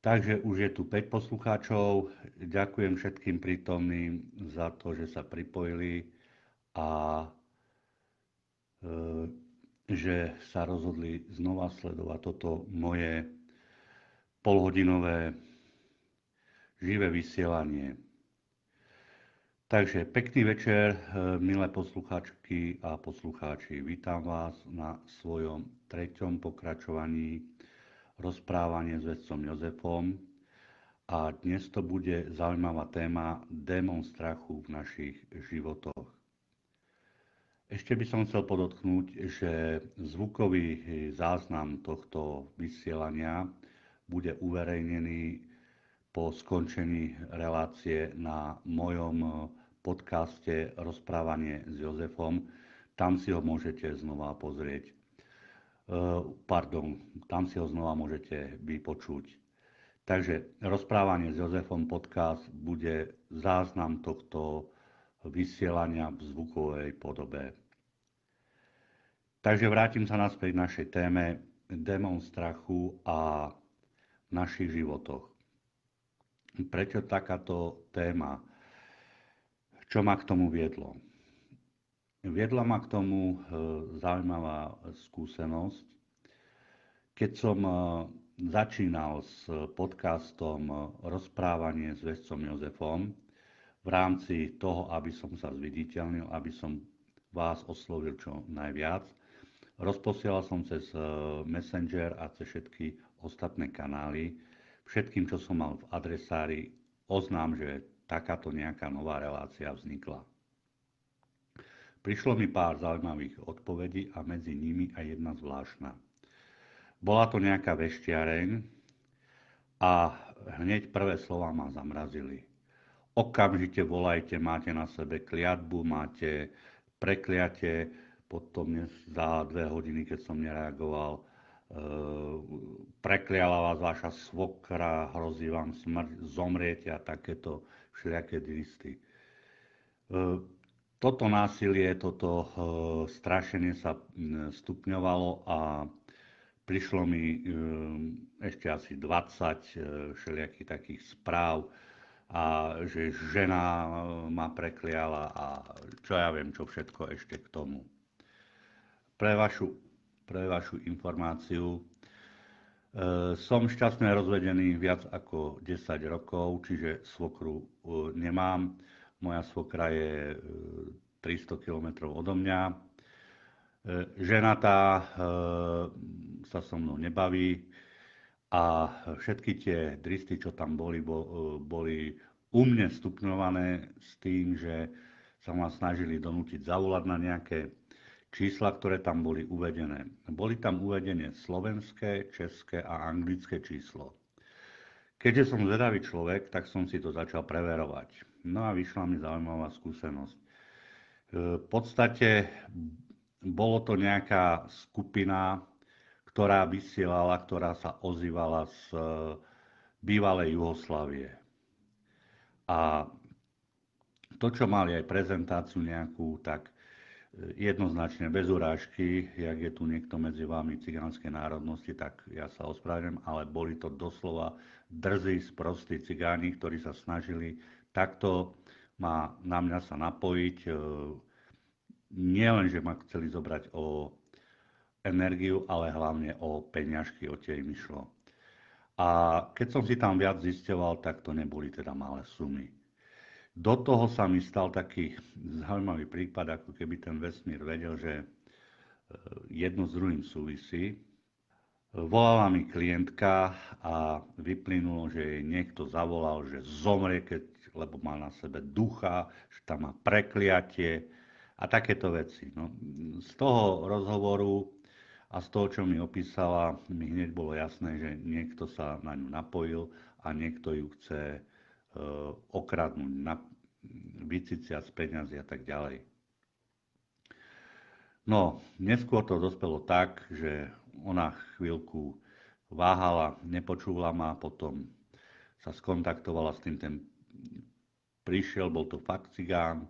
Takže už je tu 5 poslucháčov. Ďakujem všetkým prítomným za to, že sa pripojili a e, že sa rozhodli znova sledovať toto moje polhodinové živé vysielanie. Takže pekný večer, e, milé poslucháčky a poslucháči. Vítam vás na svojom treťom pokračovaní rozprávanie s vedcom Jozefom a dnes to bude zaujímavá téma démon strachu v našich životoch. Ešte by som chcel podotknúť, že zvukový záznam tohto vysielania bude uverejnený po skončení relácie na mojom podcaste Rozprávanie s Jozefom. Tam si ho môžete znova pozrieť. Eh, pardon, tam si ho znova môžete vypočuť. Takže rozprávanie s Jozefom podcast bude záznam tohto vysielania v zvukovej podobe. Takže vrátim sa naspäť k našej téme démon strachu a v našich životoch. Prečo takáto téma? Čo ma k tomu viedlo? Viedla ma k tomu e, zaujímavá skúsenosť. Keď som e, začínal s podcastom e, Rozprávanie s vedcom Jozefom, v rámci toho, aby som sa zviditeľnil, aby som vás oslovil čo najviac, rozposielal som cez Messenger a cez všetky ostatné kanály všetkým, čo som mal v adresári, oznám, že takáto nejaká nová relácia vznikla. Prišlo mi pár zaujímavých odpovedí a medzi nimi aj jedna zvláštna. Bola to nejaká veštiareň a hneď prvé slova ma zamrazili. Okamžite volajte, máte na sebe kliatbu, máte prekliate, potom za dve hodiny, keď som nereagoval, e, prekliala vás vaša svokra, hrozí vám smrť, zomriete a takéto všelijaké listy. E, toto násilie, toto eh, strašenie sa stupňovalo a prišlo mi eh, ešte asi 20 eh, všelijakých takých správ, a že žena ma prekliala a čo ja viem, čo všetko ešte k tomu. Pre vašu, pre vašu informáciu, som šťastne rozvedený viac ako 10 rokov, čiže svokru nemám. Moja svokra je 300 e, km odo mňa. E, žena tá e, sa so mnou nebaví a všetky tie dristy, čo tam boli, boli u mne stupňované s tým, že sa ma snažili donútiť zavolať na nejaké čísla, ktoré tam boli uvedené. Boli tam uvedené slovenské, české a anglické číslo. Keďže som zvedavý človek, tak som si to začal preverovať. No a vyšla mi zaujímavá skúsenosť. E, v podstate bolo to nejaká skupina, ktorá vysielala, ktorá sa ozývala z e, bývalej Juhoslávie. A to, čo mali aj prezentáciu nejakú, tak e, jednoznačne bez urážky, jak je tu niekto medzi vami cigánskej národnosti, tak ja sa ospravedlňujem, ale boli to doslova drzí, sprostí cigáni, ktorí sa snažili takto má na mňa sa napojiť. E, nie len, že ma chceli zobrať o energiu, ale hlavne o peňažky, o tie im išlo. A keď som si tam viac zistoval, tak to neboli teda malé sumy. Do toho sa mi stal taký zaujímavý prípad, ako keby ten vesmír vedel, že e, jedno s druhým súvisí. Volala mi klientka a vyplynulo, že jej niekto zavolal, že zomrie, keď lebo má na sebe ducha, že tam má prekliatie a takéto veci. No, z toho rozhovoru a z toho, čo mi opísala, mi hneď bolo jasné, že niekto sa na ňu napojil a niekto ju chce e, okradnúť, na, vyciciať z peňazí a tak ďalej. No, neskôr to dospelo tak, že ona chvíľku váhala, nepočúvala ma, potom sa skontaktovala s tým ten prišiel, bol to fakt cigán,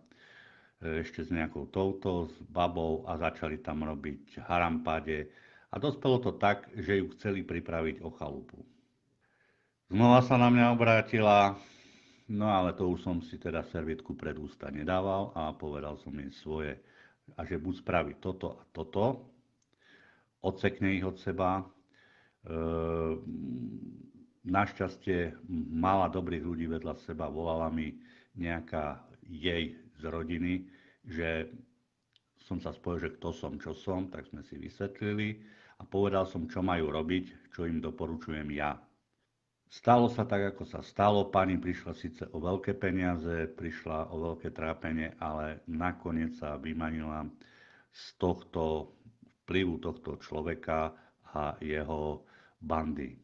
e, ešte s nejakou touto, s babou a začali tam robiť harampade. A dospelo to tak, že ju chceli pripraviť o chalupu. Znova sa na mňa obrátila, no ale to už som si teda servietku pred ústa nedával a povedal som jej svoje. A že buď spraví toto a toto, odsekne ich od seba. E, našťastie mala dobrých ľudí vedľa seba, volala mi nejaká jej z rodiny, že som sa spojil, že kto som, čo som, tak sme si vysvetlili a povedal som, čo majú robiť, čo im doporučujem ja. Stalo sa tak, ako sa stalo. Pani prišla síce o veľké peniaze, prišla o veľké trápenie, ale nakoniec sa vymanila z tohto vplyvu tohto človeka a jeho bandy.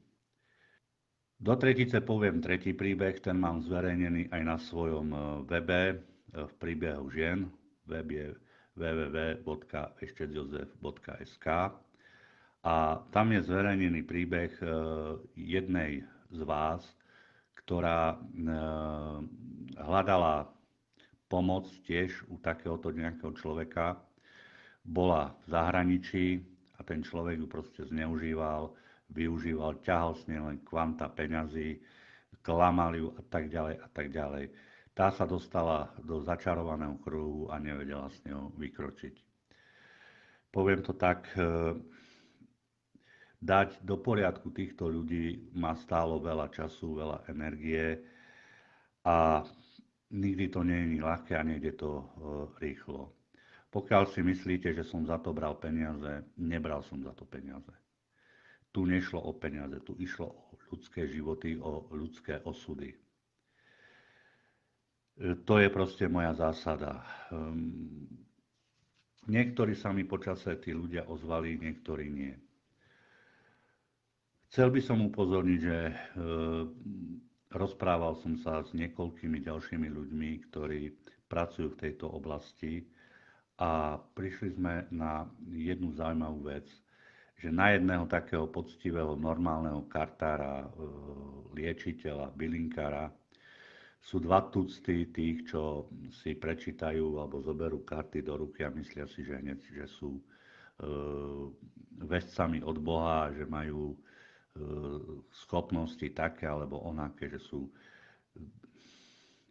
Do tretice poviem tretí príbeh, ten mám zverejnený aj na svojom e, webe e, v príbehu žien. Web je www.eštedzjozef.sk a tam je zverejnený príbeh e, jednej z vás, ktorá hľadala pomoc tiež u takéhoto nejakého človeka, bola v zahraničí a ten človek ju proste zneužíval, využíval, ťahal s nej len kvanta peňazí, klamal ju a tak ďalej a tak ďalej. Tá sa dostala do začarovaného kruhu a nevedela s ňou vykročiť. Poviem to tak, e, dať do poriadku týchto ľudí ma stálo veľa času, veľa energie a nikdy to nie je ľahké a nejde to e, rýchlo. Pokiaľ si myslíte, že som za to bral peniaze, nebral som za to peniaze. Tu nešlo o peniaze, tu išlo o ľudské životy, o ľudské osudy. E, to je proste moja zásada. Ehm, niektorí sa mi počase tí ľudia ozvali, niektorí nie. Chcel by som upozorniť, že e, rozprával som sa s niekoľkými ďalšími ľuďmi, ktorí pracujú v tejto oblasti a prišli sme na jednu zaujímavú vec – že na jedného takého poctivého, normálneho kartára, e, liečiteľa, bylinkára sú dva tucty tých, čo si prečítajú alebo zoberú karty do ruky a myslia si, že hneď, že sú e, vescami od Boha, že majú e, schopnosti také alebo onaké, že sú,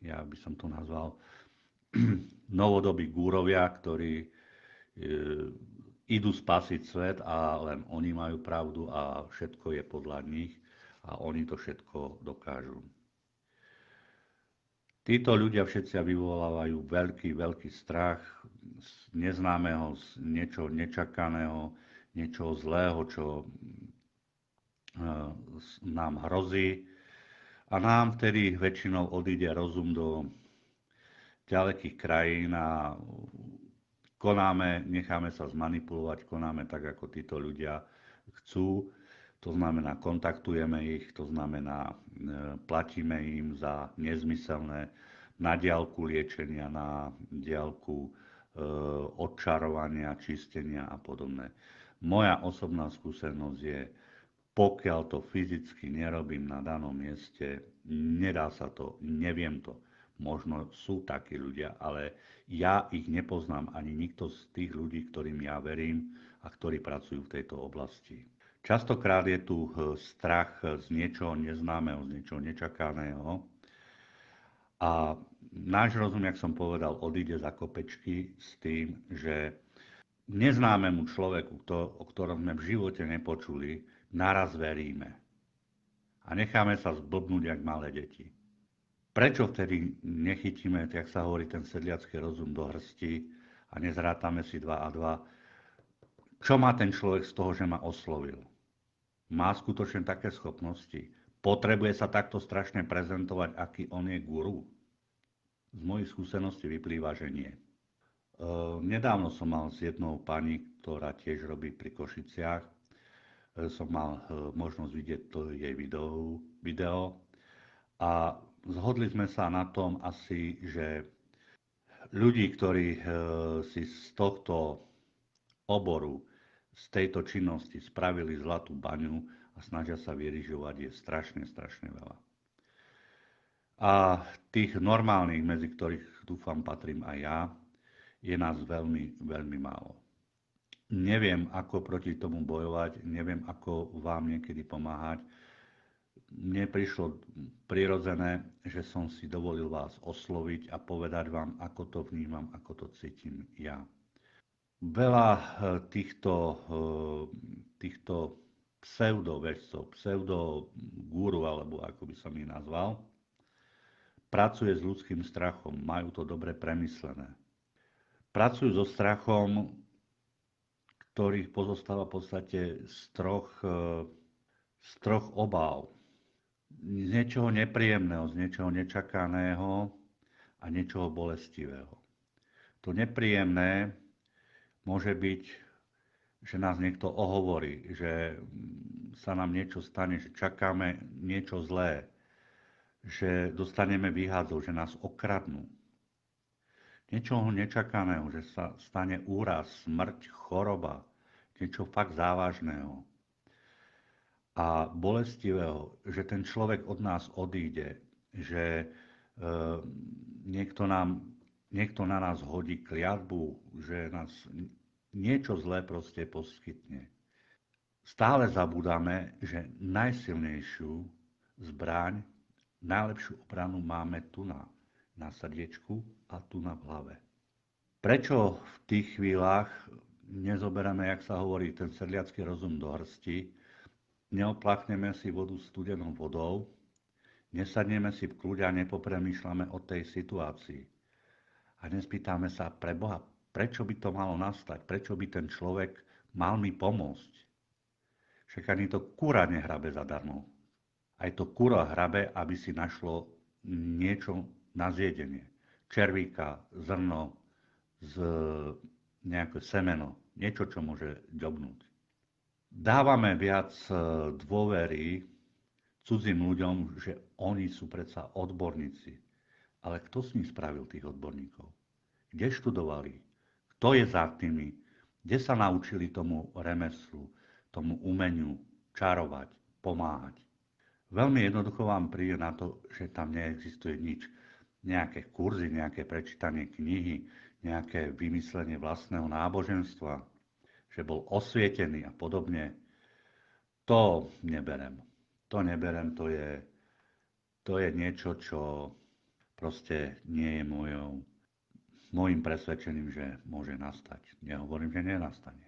ja by som to nazval, novodobí gúrovia, ktorí idú spasiť svet a len oni majú pravdu a všetko je podľa nich a oni to všetko dokážu. Títo ľudia všetci vyvolávajú veľký, veľký strach z neznámeho, z niečoho nečakaného, niečoho zlého, čo e, nám hrozí. A nám vtedy väčšinou odíde rozum do ďalekých krajín a konáme, necháme sa zmanipulovať, konáme tak, ako títo ľudia chcú. To znamená, kontaktujeme ich, to znamená, e, platíme im za nezmyselné na diálku liečenia, na diálku e, odčarovania, čistenia a podobné. Moja osobná skúsenosť je, pokiaľ to fyzicky nerobím na danom mieste, nedá sa to, neviem to. Možno sú takí ľudia, ale ja ich nepoznám ani nikto z tých ľudí, ktorým ja verím a ktorí pracujú v tejto oblasti. Častokrát je tu eh, strach z niečoho neznámeho, z niečoho nečakaného. A náš rozum, jak som povedal, odíde za kopečky s tým, že neznámemu človeku, o ktorom sme v živote nepočuli, naraz veríme. A necháme sa zblbnúť, jak malé deti. Prečo vtedy nechytíme, jak sa hovorí, ten sedliacký rozum do hrsti a nezrátame si dva a dva? Čo má ten človek z toho, že ma oslovil? Má skutočne také schopnosti? Potrebuje sa takto strašne prezentovať, aký on je guru? Z mojich skúseností vyplýva, že nie. E, nedávno som mal s jednou pani, ktorá tiež robí pri Košiciach, e, som mal e, možnosť vidieť jej video, video a zhodli sme sa na tom asi, že ľudí, ktorí e, si z tohto oboru, z tejto činnosti spravili zlatú baňu a snažia sa vyrižovať, je strašne, strašne veľa. A tých normálnych, medzi ktorých dúfam patrím aj ja, je nás veľmi, veľmi málo. Neviem, ako proti tomu bojovať, neviem, ako vám niekedy pomáhať, mne prišlo prirodzené, že som si dovolil vás osloviť a povedať vám, ako to vnímam, ako to cítim ja. Veľa eh, týchto, eh, týchto pseudovedcov, pseudoguru, alebo ako by som ich nazval, pracuje s ľudským strachom, majú to dobre premyslené. Pracujú so strachom, ktorých pozostáva v podstate z troch, eh, z troch obáv z niečoho nepríjemného, z niečoho nečakaného a niečoho bolestivého. To nepríjemné môže byť, že nás niekto ohovorí, že sa nám niečo stane, že čakáme niečo zlé, že dostaneme výhádzov, že nás okradnú. Niečoho nečakaného, že sa stane úraz, smrť, choroba, niečo fakt závažného a bolestivého, že ten človek od nás odíde, že e, niekto, nám, niekto na nás hodí kliatbu, že nás niečo zlé proste poskytne. Stále zabudáme, že najsilnejšiu zbraň, najlepšiu obranu máme tu na, na srdiečku a tu na hlave. Prečo v tých chvíľach nezoberáme, jak sa hovorí, ten sedliacký rozum do hrsti, neopláchneme si vodu studenou vodou, nesadneme si v kľude a nepopremýšľame o tej situácii. A nespýtame sa pre Boha, prečo by to malo nastať, prečo by ten človek mal mi pomôcť. Však ani to kura nehrabe zadarmo. Aj to kura hrabe, aby si našlo niečo na zjedenie. Červíka, zrno, z nejaké semeno, niečo, čo môže ďobnúť dávame viac e, dôvery cudzím ľuďom, že oni sú predsa odborníci. Ale kto s nich spravil tých odborníkov? Kde študovali? Kto je za tými? Kde sa naučili tomu remeslu, tomu umeniu čarovať, pomáhať? Veľmi jednoducho vám príde na to, že tam neexistuje nič. Nejaké kurzy, nejaké prečítanie knihy, nejaké vymyslenie vlastného náboženstva, že bol osvietený a podobne, to neberem. To neberem, to je, to je niečo, čo proste nie je mojou, môjim presvedčením, že môže nastať. Nehovorím, že nenastane.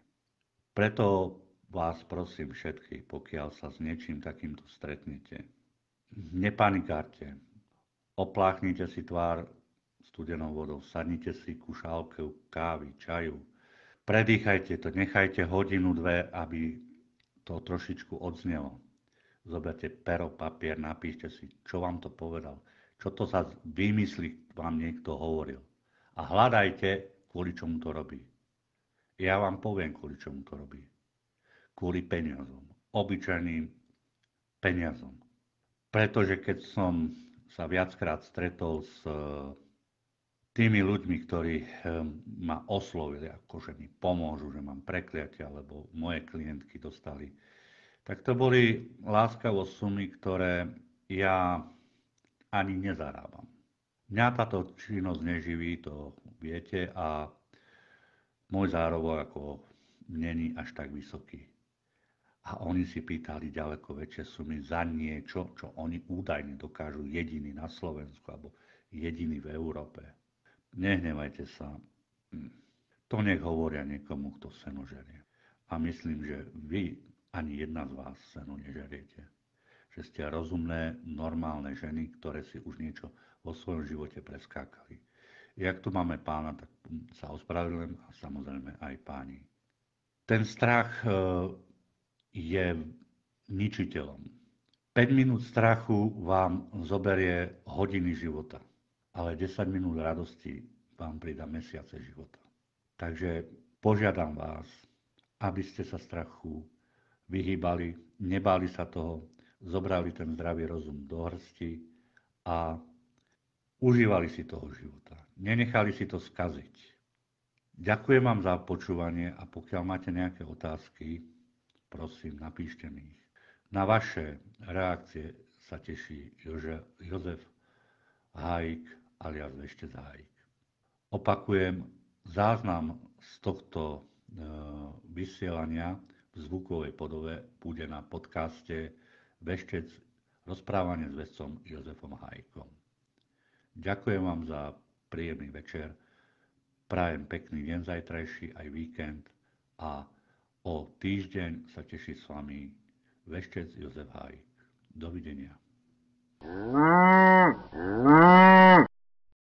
Preto vás prosím všetky, pokiaľ sa s niečím takýmto stretnete, nepanikárte, opláchnite si tvár studenou vodou, sadnite si ku šálke kávy, čaju, Predýchajte to, nechajte hodinu, dve, aby to trošičku odznelo. Zoberte pero, papier, napíšte si, čo vám to povedal, čo to za vymysly vám niekto hovoril. A hľadajte, kvôli čomu to robí. Ja vám poviem, kvôli čomu to robí. Kvôli peniazom. Obyčajným peniazom. Pretože keď som sa viackrát stretol s tými ľuďmi, ktorí eh, ma oslovili, ako že mi pomôžu, že mám prekliatia, alebo moje klientky dostali, tak to boli láskavo sumy, ktoré ja ani nezarábam. Mňa táto činnosť neživí, to viete, a môj zárobok ako není až tak vysoký. A oni si pýtali ďaleko väčšie sumy za niečo, čo oni údajne dokážu jediný na Slovensku alebo jediný v Európe. Nehnevajte sa. To nech hovoria niekomu, kto seno žerie. A myslím, že vy, ani jedna z vás seno nežeriete. Že ste rozumné, normálne ženy, ktoré si už niečo vo svojom živote preskákali. Jak tu máme pána, tak sa ospravedlňujem a samozrejme aj páni. Ten strach e, je ničiteľom. 5 minút strachu vám zoberie hodiny života ale 10 minút radosti vám pridá mesiace života. Takže požiadam vás, aby ste sa strachu vyhýbali, nebáli sa toho, zobrali ten zdravý rozum do hrsti a užívali si toho života. Nenechali si to skaziť. Ďakujem vám za počúvanie a pokiaľ máte nejaké otázky, prosím, napíšte mi ich. Na vaše reakcie sa teší Jozef Hajk alias Vešte Zájik. Opakujem, záznam z tohto e, vysielania v zvukovej podobe bude na podcaste Veštec rozprávanie s vedcom Jozefom Hajkom. Ďakujem vám za príjemný večer, prajem pekný deň zajtrajší aj víkend a o týždeň sa teší s vami veštec Jozef Hajk. Dovidenia. Mm-hmm.